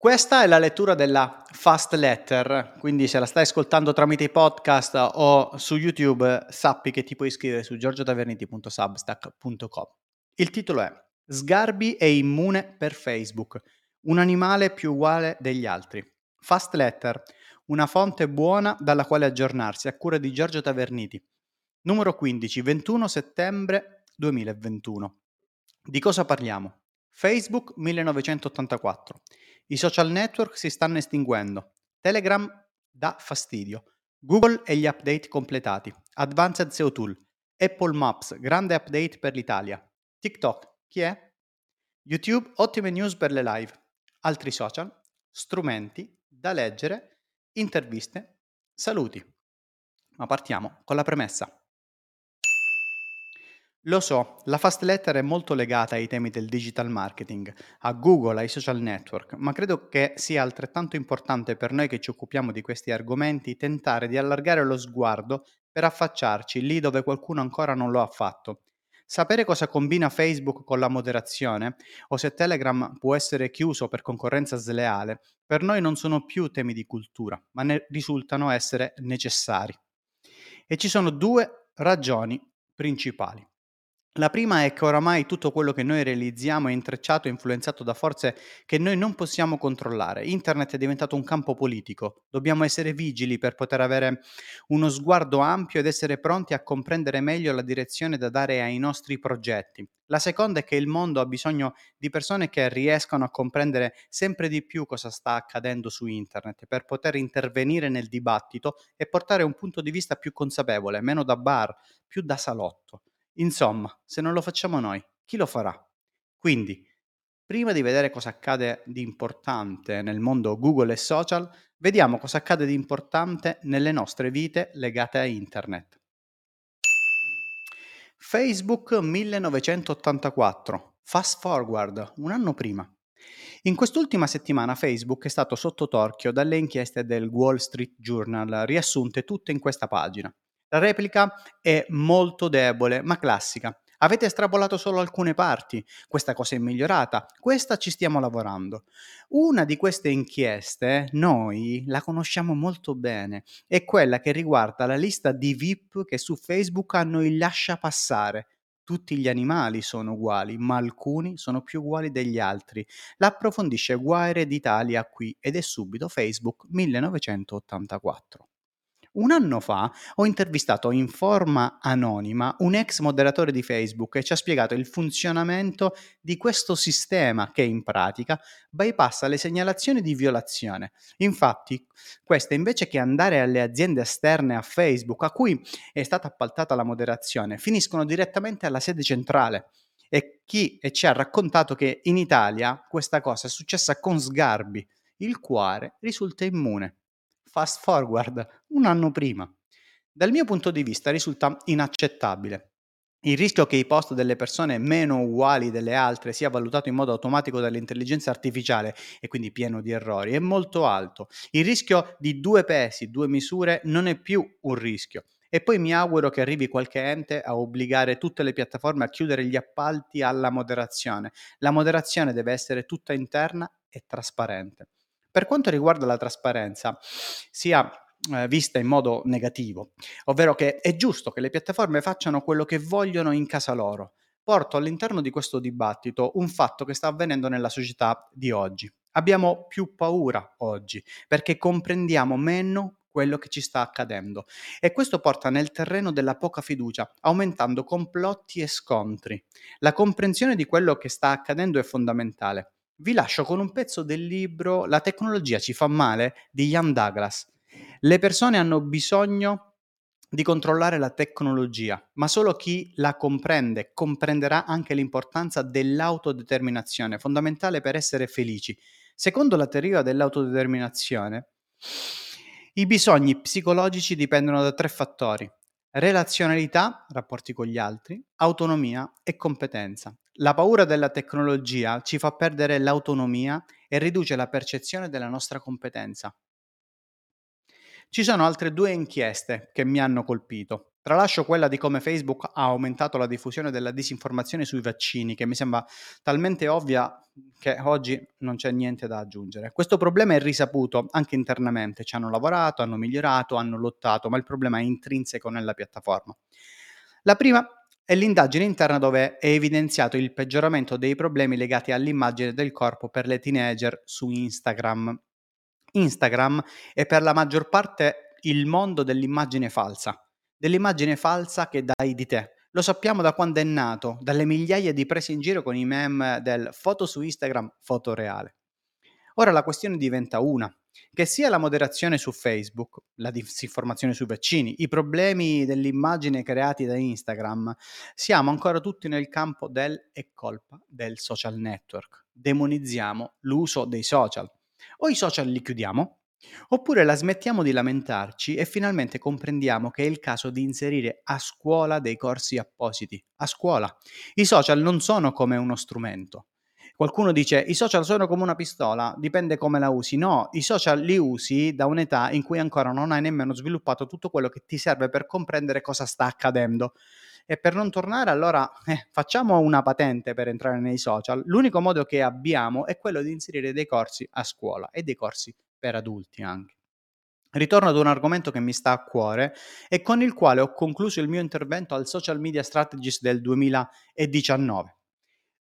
Questa è la lettura della Fast Letter, quindi se la stai ascoltando tramite i podcast o su YouTube, sappi che ti puoi iscrivere su giorgiotaverniti.substack.com. Il titolo è Sgarbi è immune per Facebook, un animale più uguale degli altri. Fast Letter, una fonte buona dalla quale aggiornarsi, a cura di Giorgio Taverniti. Numero 15, 21 settembre 2021. Di cosa parliamo? Facebook 1984. I social network si stanno estinguendo. Telegram dà fastidio. Google e gli update completati. Advanced SEO Tool. Apple Maps, grande update per l'Italia. TikTok, chi è? YouTube, ottime news per le live. Altri social, strumenti da leggere, interviste, saluti. Ma partiamo con la premessa. Lo so, la fast letter è molto legata ai temi del digital marketing, a Google, ai social network, ma credo che sia altrettanto importante per noi che ci occupiamo di questi argomenti tentare di allargare lo sguardo per affacciarci lì dove qualcuno ancora non lo ha fatto. Sapere cosa combina Facebook con la moderazione o se Telegram può essere chiuso per concorrenza sleale, per noi non sono più temi di cultura, ma ne risultano essere necessari. E ci sono due ragioni principali. La prima è che oramai tutto quello che noi realizziamo è intrecciato e influenzato da forze che noi non possiamo controllare. Internet è diventato un campo politico. Dobbiamo essere vigili per poter avere uno sguardo ampio ed essere pronti a comprendere meglio la direzione da dare ai nostri progetti. La seconda è che il mondo ha bisogno di persone che riescano a comprendere sempre di più cosa sta accadendo su Internet per poter intervenire nel dibattito e portare un punto di vista più consapevole, meno da bar, più da salotto. Insomma, se non lo facciamo noi, chi lo farà? Quindi, prima di vedere cosa accade di importante nel mondo Google e social, vediamo cosa accade di importante nelle nostre vite legate a Internet. Facebook 1984, fast forward, un anno prima. In quest'ultima settimana Facebook è stato sotto torchio dalle inchieste del Wall Street Journal, riassunte tutte in questa pagina. La replica è molto debole, ma classica. Avete estrapolato solo alcune parti, questa cosa è migliorata, questa ci stiamo lavorando. Una di queste inchieste noi la conosciamo molto bene, è quella che riguarda la lista di VIP che su Facebook hanno il lascia passare. Tutti gli animali sono uguali, ma alcuni sono più uguali degli altri. L'approfondisce Guaire d'Italia qui ed è subito Facebook 1984. Un anno fa ho intervistato in forma anonima un ex moderatore di Facebook e ci ha spiegato il funzionamento di questo sistema che in pratica bypassa le segnalazioni di violazione. Infatti, queste invece che andare alle aziende esterne a Facebook a cui è stata appaltata la moderazione, finiscono direttamente alla sede centrale. E chi ci ha raccontato che in Italia questa cosa è successa con Sgarbi, il quale risulta immune fast forward un anno prima. Dal mio punto di vista risulta inaccettabile. Il rischio che i post delle persone meno uguali delle altre sia valutato in modo automatico dall'intelligenza artificiale e quindi pieno di errori è molto alto. Il rischio di due pesi, due misure non è più un rischio. E poi mi auguro che arrivi qualche ente a obbligare tutte le piattaforme a chiudere gli appalti alla moderazione. La moderazione deve essere tutta interna e trasparente. Per quanto riguarda la trasparenza, sia eh, vista in modo negativo, ovvero che è giusto che le piattaforme facciano quello che vogliono in casa loro. Porto all'interno di questo dibattito un fatto che sta avvenendo nella società di oggi. Abbiamo più paura oggi perché comprendiamo meno quello che ci sta accadendo e questo porta nel terreno della poca fiducia, aumentando complotti e scontri. La comprensione di quello che sta accadendo è fondamentale. Vi lascio con un pezzo del libro La tecnologia ci fa male di Ian Douglas. Le persone hanno bisogno di controllare la tecnologia, ma solo chi la comprende comprenderà anche l'importanza dell'autodeterminazione, fondamentale per essere felici. Secondo la teoria dell'autodeterminazione, i bisogni psicologici dipendono da tre fattori. Relazionalità, rapporti con gli altri, autonomia e competenza. La paura della tecnologia ci fa perdere l'autonomia e riduce la percezione della nostra competenza. Ci sono altre due inchieste che mi hanno colpito. Tralascio quella di come Facebook ha aumentato la diffusione della disinformazione sui vaccini, che mi sembra talmente ovvia che oggi non c'è niente da aggiungere. Questo problema è risaputo anche internamente, ci hanno lavorato, hanno migliorato, hanno lottato, ma il problema è intrinseco nella piattaforma. La prima è l'indagine interna dove è evidenziato il peggioramento dei problemi legati all'immagine del corpo per le teenager su Instagram. Instagram è per la maggior parte il mondo dell'immagine falsa dell'immagine falsa che dai di te. Lo sappiamo da quando è nato, dalle migliaia di prese in giro con i meme del foto su Instagram, foto reale. Ora la questione diventa una, che sia la moderazione su Facebook, la disinformazione sui vaccini, i problemi dell'immagine creati da Instagram, siamo ancora tutti nel campo del è colpa del social network. Demonizziamo l'uso dei social. O i social li chiudiamo Oppure la smettiamo di lamentarci e finalmente comprendiamo che è il caso di inserire a scuola dei corsi appositi. A scuola. I social non sono come uno strumento. Qualcuno dice i social sono come una pistola, dipende come la usi. No, i social li usi da un'età in cui ancora non hai nemmeno sviluppato tutto quello che ti serve per comprendere cosa sta accadendo. E per non tornare, allora eh, facciamo una patente per entrare nei social. L'unico modo che abbiamo è quello di inserire dei corsi a scuola e dei corsi per adulti anche. Ritorno ad un argomento che mi sta a cuore e con il quale ho concluso il mio intervento al Social Media Strategist del 2019.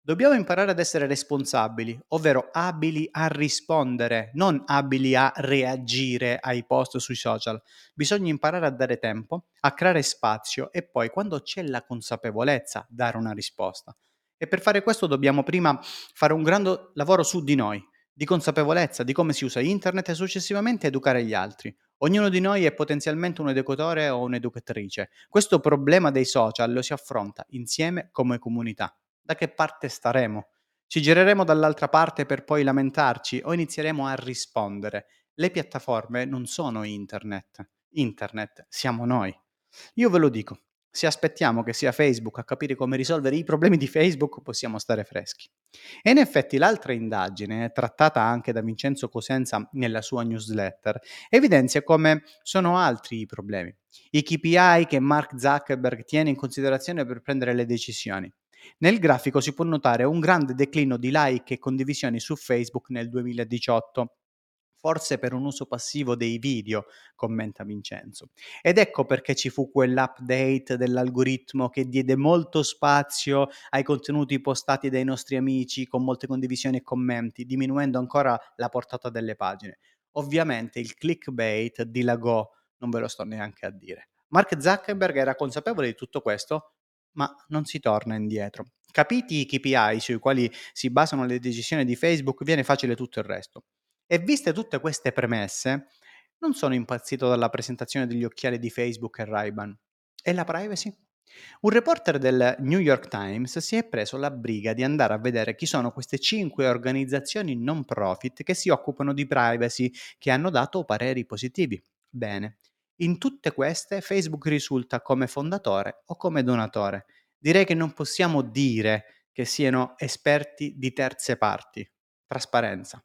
Dobbiamo imparare ad essere responsabili, ovvero abili a rispondere, non abili a reagire ai post sui social. Bisogna imparare a dare tempo, a creare spazio e poi, quando c'è la consapevolezza, dare una risposta. E per fare questo dobbiamo prima fare un grande lavoro su di noi, di consapevolezza di come si usa internet e successivamente educare gli altri. Ognuno di noi è potenzialmente un educatore o un'educatrice. Questo problema dei social lo si affronta insieme come comunità. Da che parte staremo? Ci gireremo dall'altra parte per poi lamentarci o inizieremo a rispondere? Le piattaforme non sono internet. Internet siamo noi. Io ve lo dico, se aspettiamo che sia Facebook a capire come risolvere i problemi di Facebook, possiamo stare freschi. E in effetti l'altra indagine, trattata anche da Vincenzo Cosenza nella sua newsletter, evidenzia come sono altri i problemi. I KPI che Mark Zuckerberg tiene in considerazione per prendere le decisioni. Nel grafico si può notare un grande declino di like e condivisioni su Facebook nel 2018 forse per un uso passivo dei video, commenta Vincenzo. Ed ecco perché ci fu quell'update dell'algoritmo che diede molto spazio ai contenuti postati dai nostri amici con molte condivisioni e commenti, diminuendo ancora la portata delle pagine. Ovviamente il clickbait dilagò, non ve lo sto neanche a dire. Mark Zuckerberg era consapevole di tutto questo, ma non si torna indietro. Capiti i KPI sui quali si basano le decisioni di Facebook, viene facile tutto il resto. E viste tutte queste premesse, non sono impazzito dalla presentazione degli occhiali di Facebook e Ray-Ban. E la privacy? Un reporter del New York Times si è preso la briga di andare a vedere chi sono queste cinque organizzazioni non profit che si occupano di privacy, che hanno dato pareri positivi. Bene, in tutte queste Facebook risulta come fondatore o come donatore. Direi che non possiamo dire che siano esperti di terze parti. Trasparenza.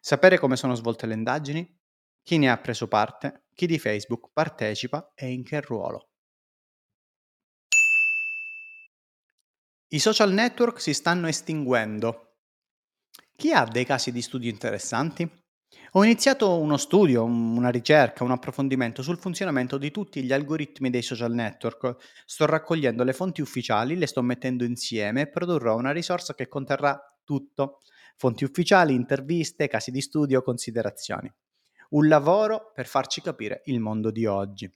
Sapere come sono svolte le indagini, chi ne ha preso parte, chi di Facebook partecipa e in che ruolo. I social network si stanno estinguendo. Chi ha dei casi di studio interessanti? Ho iniziato uno studio, una ricerca, un approfondimento sul funzionamento di tutti gli algoritmi dei social network. Sto raccogliendo le fonti ufficiali, le sto mettendo insieme e produrrò una risorsa che conterrà tutto fonti ufficiali, interviste, casi di studio, considerazioni. Un lavoro per farci capire il mondo di oggi.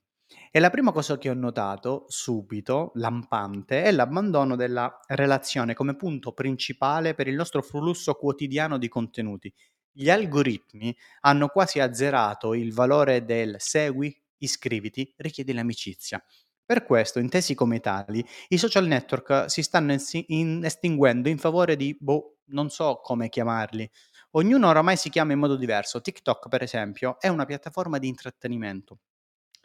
E la prima cosa che ho notato subito, lampante, è l'abbandono della relazione come punto principale per il nostro flusso quotidiano di contenuti. Gli algoritmi hanno quasi azzerato il valore del segui, iscriviti, richiedi l'amicizia. Per questo, intesi come tali, i social network si stanno estinguendo in favore di boh, non so come chiamarli. Ognuno oramai si chiama in modo diverso. TikTok, per esempio, è una piattaforma di intrattenimento.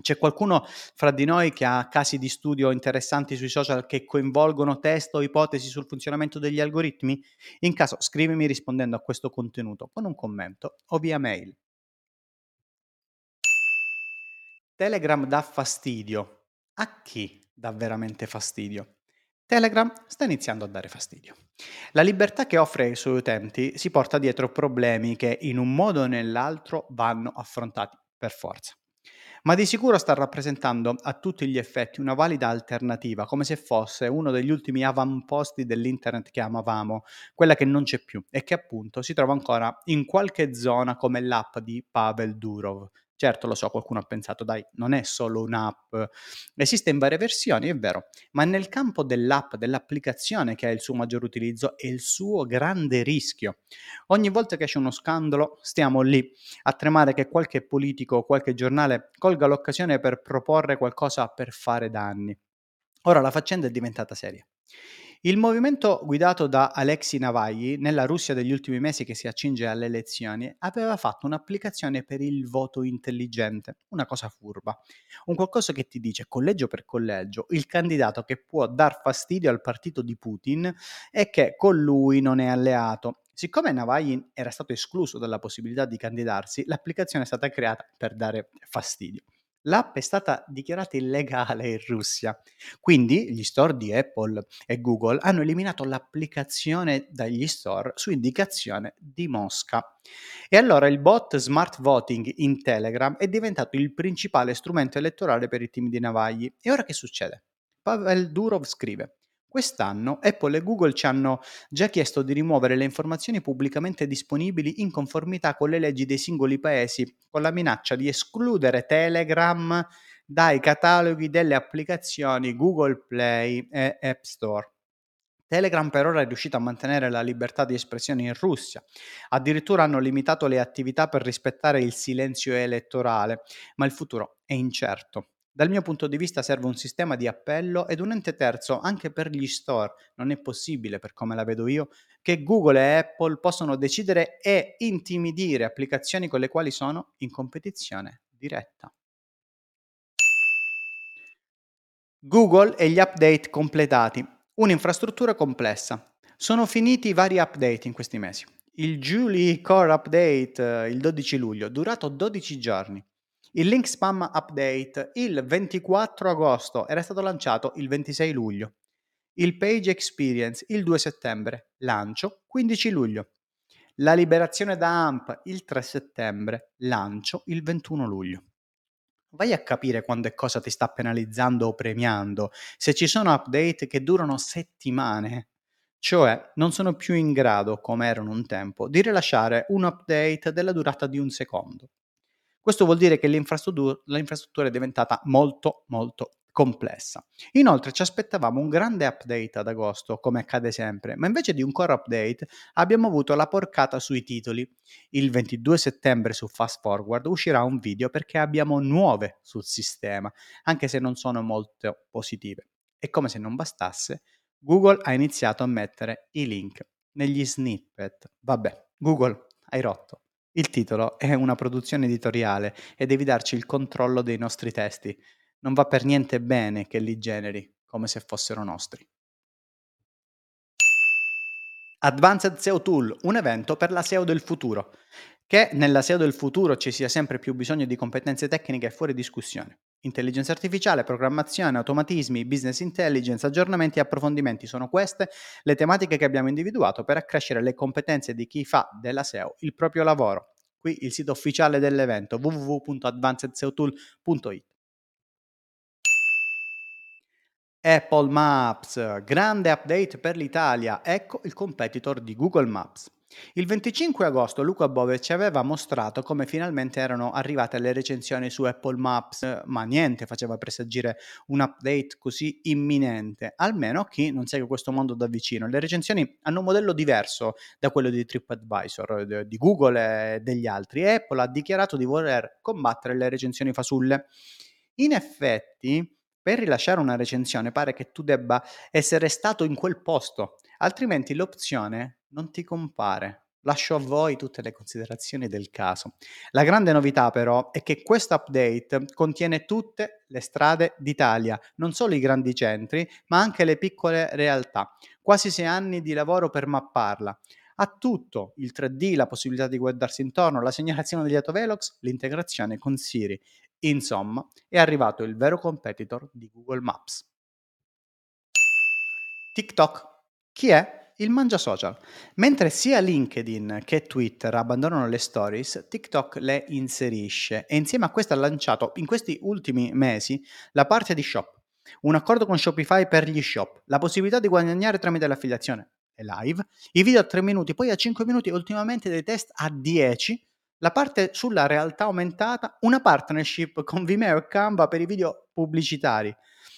C'è qualcuno fra di noi che ha casi di studio interessanti sui social che coinvolgono test o ipotesi sul funzionamento degli algoritmi? In caso scrivimi rispondendo a questo contenuto con un commento o via mail. Telegram dà fastidio. A chi? dà veramente fastidio. Telegram sta iniziando a dare fastidio. La libertà che offre ai suoi utenti si porta dietro problemi che in un modo o nell'altro vanno affrontati per forza ma di sicuro sta rappresentando a tutti gli effetti una valida alternativa, come se fosse uno degli ultimi avamposti dell'internet che amavamo, quella che non c'è più e che appunto si trova ancora in qualche zona come l'app di Pavel Durov, Certo, lo so, qualcuno ha pensato, dai, non è solo un'app, esiste in varie versioni, è vero, ma nel campo dell'app, dell'applicazione che ha il suo maggior utilizzo e il suo grande rischio. Ogni volta che c'è uno scandalo, stiamo lì a tremare che qualche politico o qualche giornale colga l'occasione per proporre qualcosa per fare danni. Ora la faccenda è diventata seria. Il movimento guidato da Alexei Navalny, nella Russia degli ultimi mesi che si accinge alle elezioni, aveva fatto un'applicazione per il voto intelligente, una cosa furba, un qualcosa che ti dice collegio per collegio il candidato che può dar fastidio al partito di Putin e che con lui non è alleato. Siccome Navalny era stato escluso dalla possibilità di candidarsi, l'applicazione è stata creata per dare fastidio. L'app è stata dichiarata illegale in Russia, quindi gli store di Apple e Google hanno eliminato l'applicazione dagli store su indicazione di Mosca. E allora il bot Smart Voting in Telegram è diventato il principale strumento elettorale per i team di Navalny. E ora che succede? Pavel Durov scrive Quest'anno Apple e Google ci hanno già chiesto di rimuovere le informazioni pubblicamente disponibili in conformità con le leggi dei singoli paesi, con la minaccia di escludere Telegram dai cataloghi delle applicazioni Google Play e App Store. Telegram per ora è riuscito a mantenere la libertà di espressione in Russia. Addirittura hanno limitato le attività per rispettare il silenzio elettorale, ma il futuro è incerto. Dal mio punto di vista serve un sistema di appello ed un ente terzo anche per gli store. Non è possibile, per come la vedo io, che Google e Apple possano decidere e intimidire applicazioni con le quali sono in competizione diretta. Google e gli update completati. Un'infrastruttura complessa. Sono finiti vari update in questi mesi. Il Julie Core Update il 12 luglio, durato 12 giorni. Il link spam update il 24 agosto era stato lanciato il 26 luglio. Il page experience il 2 settembre, lancio 15 luglio. La liberazione da AMP il 3 settembre, lancio il 21 luglio. Vai a capire quando e cosa ti sta penalizzando o premiando, se ci sono update che durano settimane, cioè non sono più in grado, come erano un tempo, di rilasciare un update della durata di un secondo. Questo vuol dire che l'infrastruttura, l'infrastruttura è diventata molto molto complessa. Inoltre ci aspettavamo un grande update ad agosto, come accade sempre, ma invece di un core update abbiamo avuto la porcata sui titoli. Il 22 settembre su Fast Forward uscirà un video perché abbiamo nuove sul sistema, anche se non sono molto positive. E come se non bastasse, Google ha iniziato a mettere i link negli snippet. Vabbè, Google, hai rotto. Il titolo è una produzione editoriale e devi darci il controllo dei nostri testi. Non va per niente bene che li generi come se fossero nostri. Advanced SEO Tool, un evento per la SEO del futuro. Che nella SEO del futuro ci sia sempre più bisogno di competenze tecniche è fuori discussione. Intelligenza artificiale, programmazione, automatismi, business intelligence, aggiornamenti e approfondimenti sono queste le tematiche che abbiamo individuato per accrescere le competenze di chi fa della SEO il proprio lavoro. Qui il sito ufficiale dell'evento www.advancedseotool.it. Apple Maps, grande update per l'Italia, ecco il competitor di Google Maps. Il 25 agosto Luca Bove ci aveva mostrato come finalmente erano arrivate le recensioni su Apple Maps, ma niente faceva presagire un update così imminente, almeno a chi non segue questo mondo da vicino. Le recensioni hanno un modello diverso da quello di TripAdvisor, di Google e degli altri. Apple ha dichiarato di voler combattere le recensioni fasulle. In effetti, per rilasciare una recensione pare che tu debba essere stato in quel posto, altrimenti l'opzione non ti compare. Lascio a voi tutte le considerazioni del caso. La grande novità però è che questo update contiene tutte le strade d'Italia, non solo i grandi centri, ma anche le piccole realtà. Quasi sei anni di lavoro per mapparla. Ha tutto, il 3D, la possibilità di guardarsi intorno, la segnalazione degli autovelox, l'integrazione con Siri Insomma, è arrivato il vero competitor di Google Maps. TikTok. Chi è? Il mangia social. Mentre sia LinkedIn che Twitter abbandonano le stories, TikTok le inserisce e insieme a questo ha lanciato in questi ultimi mesi la parte di shop. Un accordo con Shopify per gli shop, la possibilità di guadagnare tramite l'affiliazione e live, i video a 3 minuti, poi a 5 minuti, ultimamente dei test a 10, la parte sulla realtà aumentata, una partnership con Vimeo e Canva per i video pubblicitari.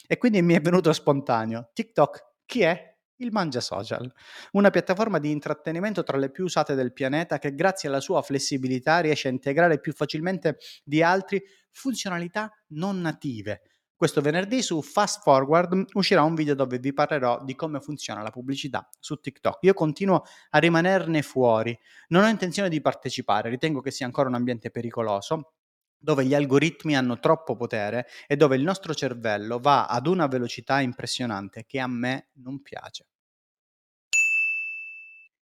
E quindi mi è venuto spontaneo. TikTok chi è? Il Mangia Social, una piattaforma di intrattenimento tra le più usate del pianeta che grazie alla sua flessibilità riesce a integrare più facilmente di altri funzionalità non native. Questo venerdì su Fast Forward uscirà un video dove vi parlerò di come funziona la pubblicità su TikTok. Io continuo a rimanerne fuori, non ho intenzione di partecipare, ritengo che sia ancora un ambiente pericoloso dove gli algoritmi hanno troppo potere e dove il nostro cervello va ad una velocità impressionante che a me non piace.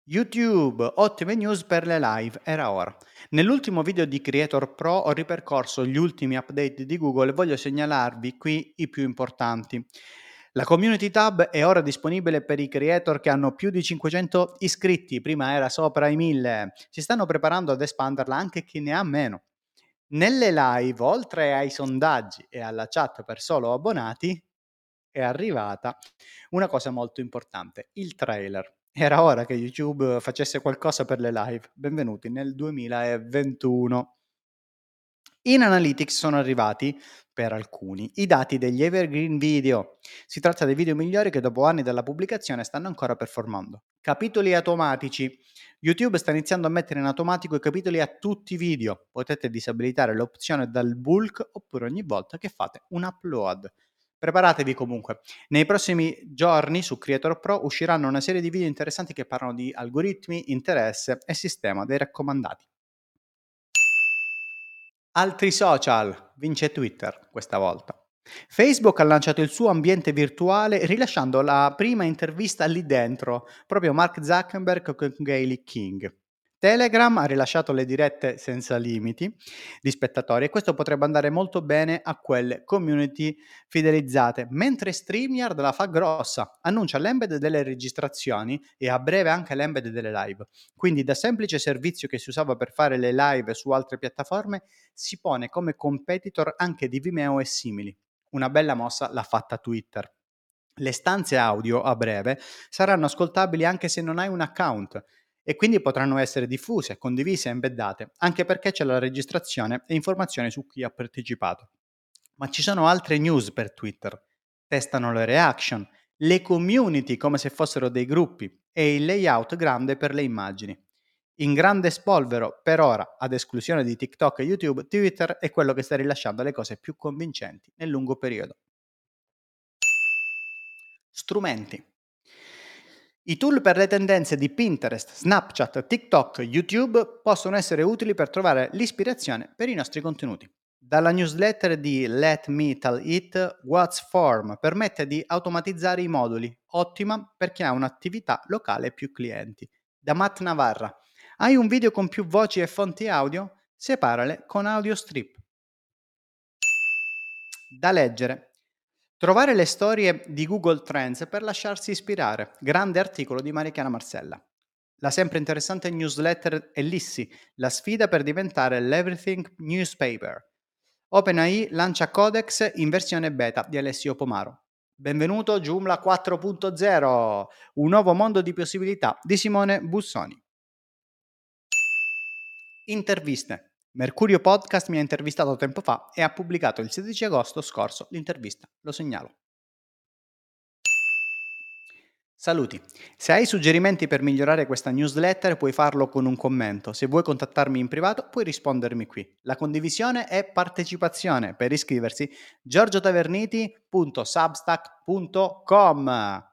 YouTube, ottime news per le live, era ora. Nell'ultimo video di Creator Pro ho ripercorso gli ultimi update di Google e voglio segnalarvi qui i più importanti. La Community Tab è ora disponibile per i creator che hanno più di 500 iscritti, prima era sopra i 1000. Si stanno preparando ad espanderla anche chi ne ha meno. Nelle live, oltre ai sondaggi e alla chat per solo abbonati, è arrivata una cosa molto importante, il trailer. Era ora che YouTube facesse qualcosa per le live. Benvenuti nel 2021. In Analytics sono arrivati, per alcuni, i dati degli evergreen video. Si tratta dei video migliori che dopo anni dalla pubblicazione stanno ancora performando. Capitoli automatici. YouTube sta iniziando a mettere in automatico i capitoli a tutti i video. Potete disabilitare l'opzione dal bulk oppure ogni volta che fate un upload. Preparatevi comunque. Nei prossimi giorni su Creator Pro usciranno una serie di video interessanti che parlano di algoritmi, interesse e sistema dei raccomandati. Altri social, vince Twitter questa volta. Facebook ha lanciato il suo ambiente virtuale rilasciando la prima intervista lì dentro, proprio Mark Zuckerberg con Gayle King. Telegram ha rilasciato le dirette senza limiti di spettatori e questo potrebbe andare molto bene a quelle community fidelizzate, mentre StreamYard la fa grossa, annuncia l'embed delle registrazioni e a breve anche l'embed delle live. Quindi da semplice servizio che si usava per fare le live su altre piattaforme si pone come competitor anche di Vimeo e simili. Una bella mossa l'ha fatta Twitter. Le stanze audio a breve saranno ascoltabili anche se non hai un account e quindi potranno essere diffuse, condivise e embeddate, anche perché c'è la registrazione e informazioni su chi ha partecipato. Ma ci sono altre news per Twitter. Testano le reaction, le community come se fossero dei gruppi e il layout grande per le immagini. In grande spolvero, per ora, ad esclusione di TikTok e YouTube, Twitter è quello che sta rilasciando le cose più convincenti nel lungo periodo. Strumenti. I tool per le tendenze di Pinterest, Snapchat, TikTok, YouTube possono essere utili per trovare l'ispirazione per i nostri contenuti. Dalla newsletter di Let Me Tell It, What's Form permette di automatizzare i moduli, ottima per chi ha un'attività locale e più clienti. Da Matt Navarra, hai un video con più voci e fonti audio? Separale con audio strip. Da leggere. Trovare le storie di Google Trends per lasciarsi ispirare. Grande articolo di Marichiana Marcella. La sempre interessante newsletter Ellissi, la sfida per diventare l'Everything Newspaper. OpenAI lancia Codex in versione beta di Alessio Pomaro. Benvenuto Joomla 4.0, un nuovo mondo di possibilità di Simone Bussoni. Interviste. Mercurio Podcast mi ha intervistato tempo fa e ha pubblicato il 16 agosto scorso l'intervista, lo segnalo. Saluti, se hai suggerimenti per migliorare questa newsletter puoi farlo con un commento, se vuoi contattarmi in privato puoi rispondermi qui. La condivisione è partecipazione, per iscriversi giorgiotaverniti.substack.com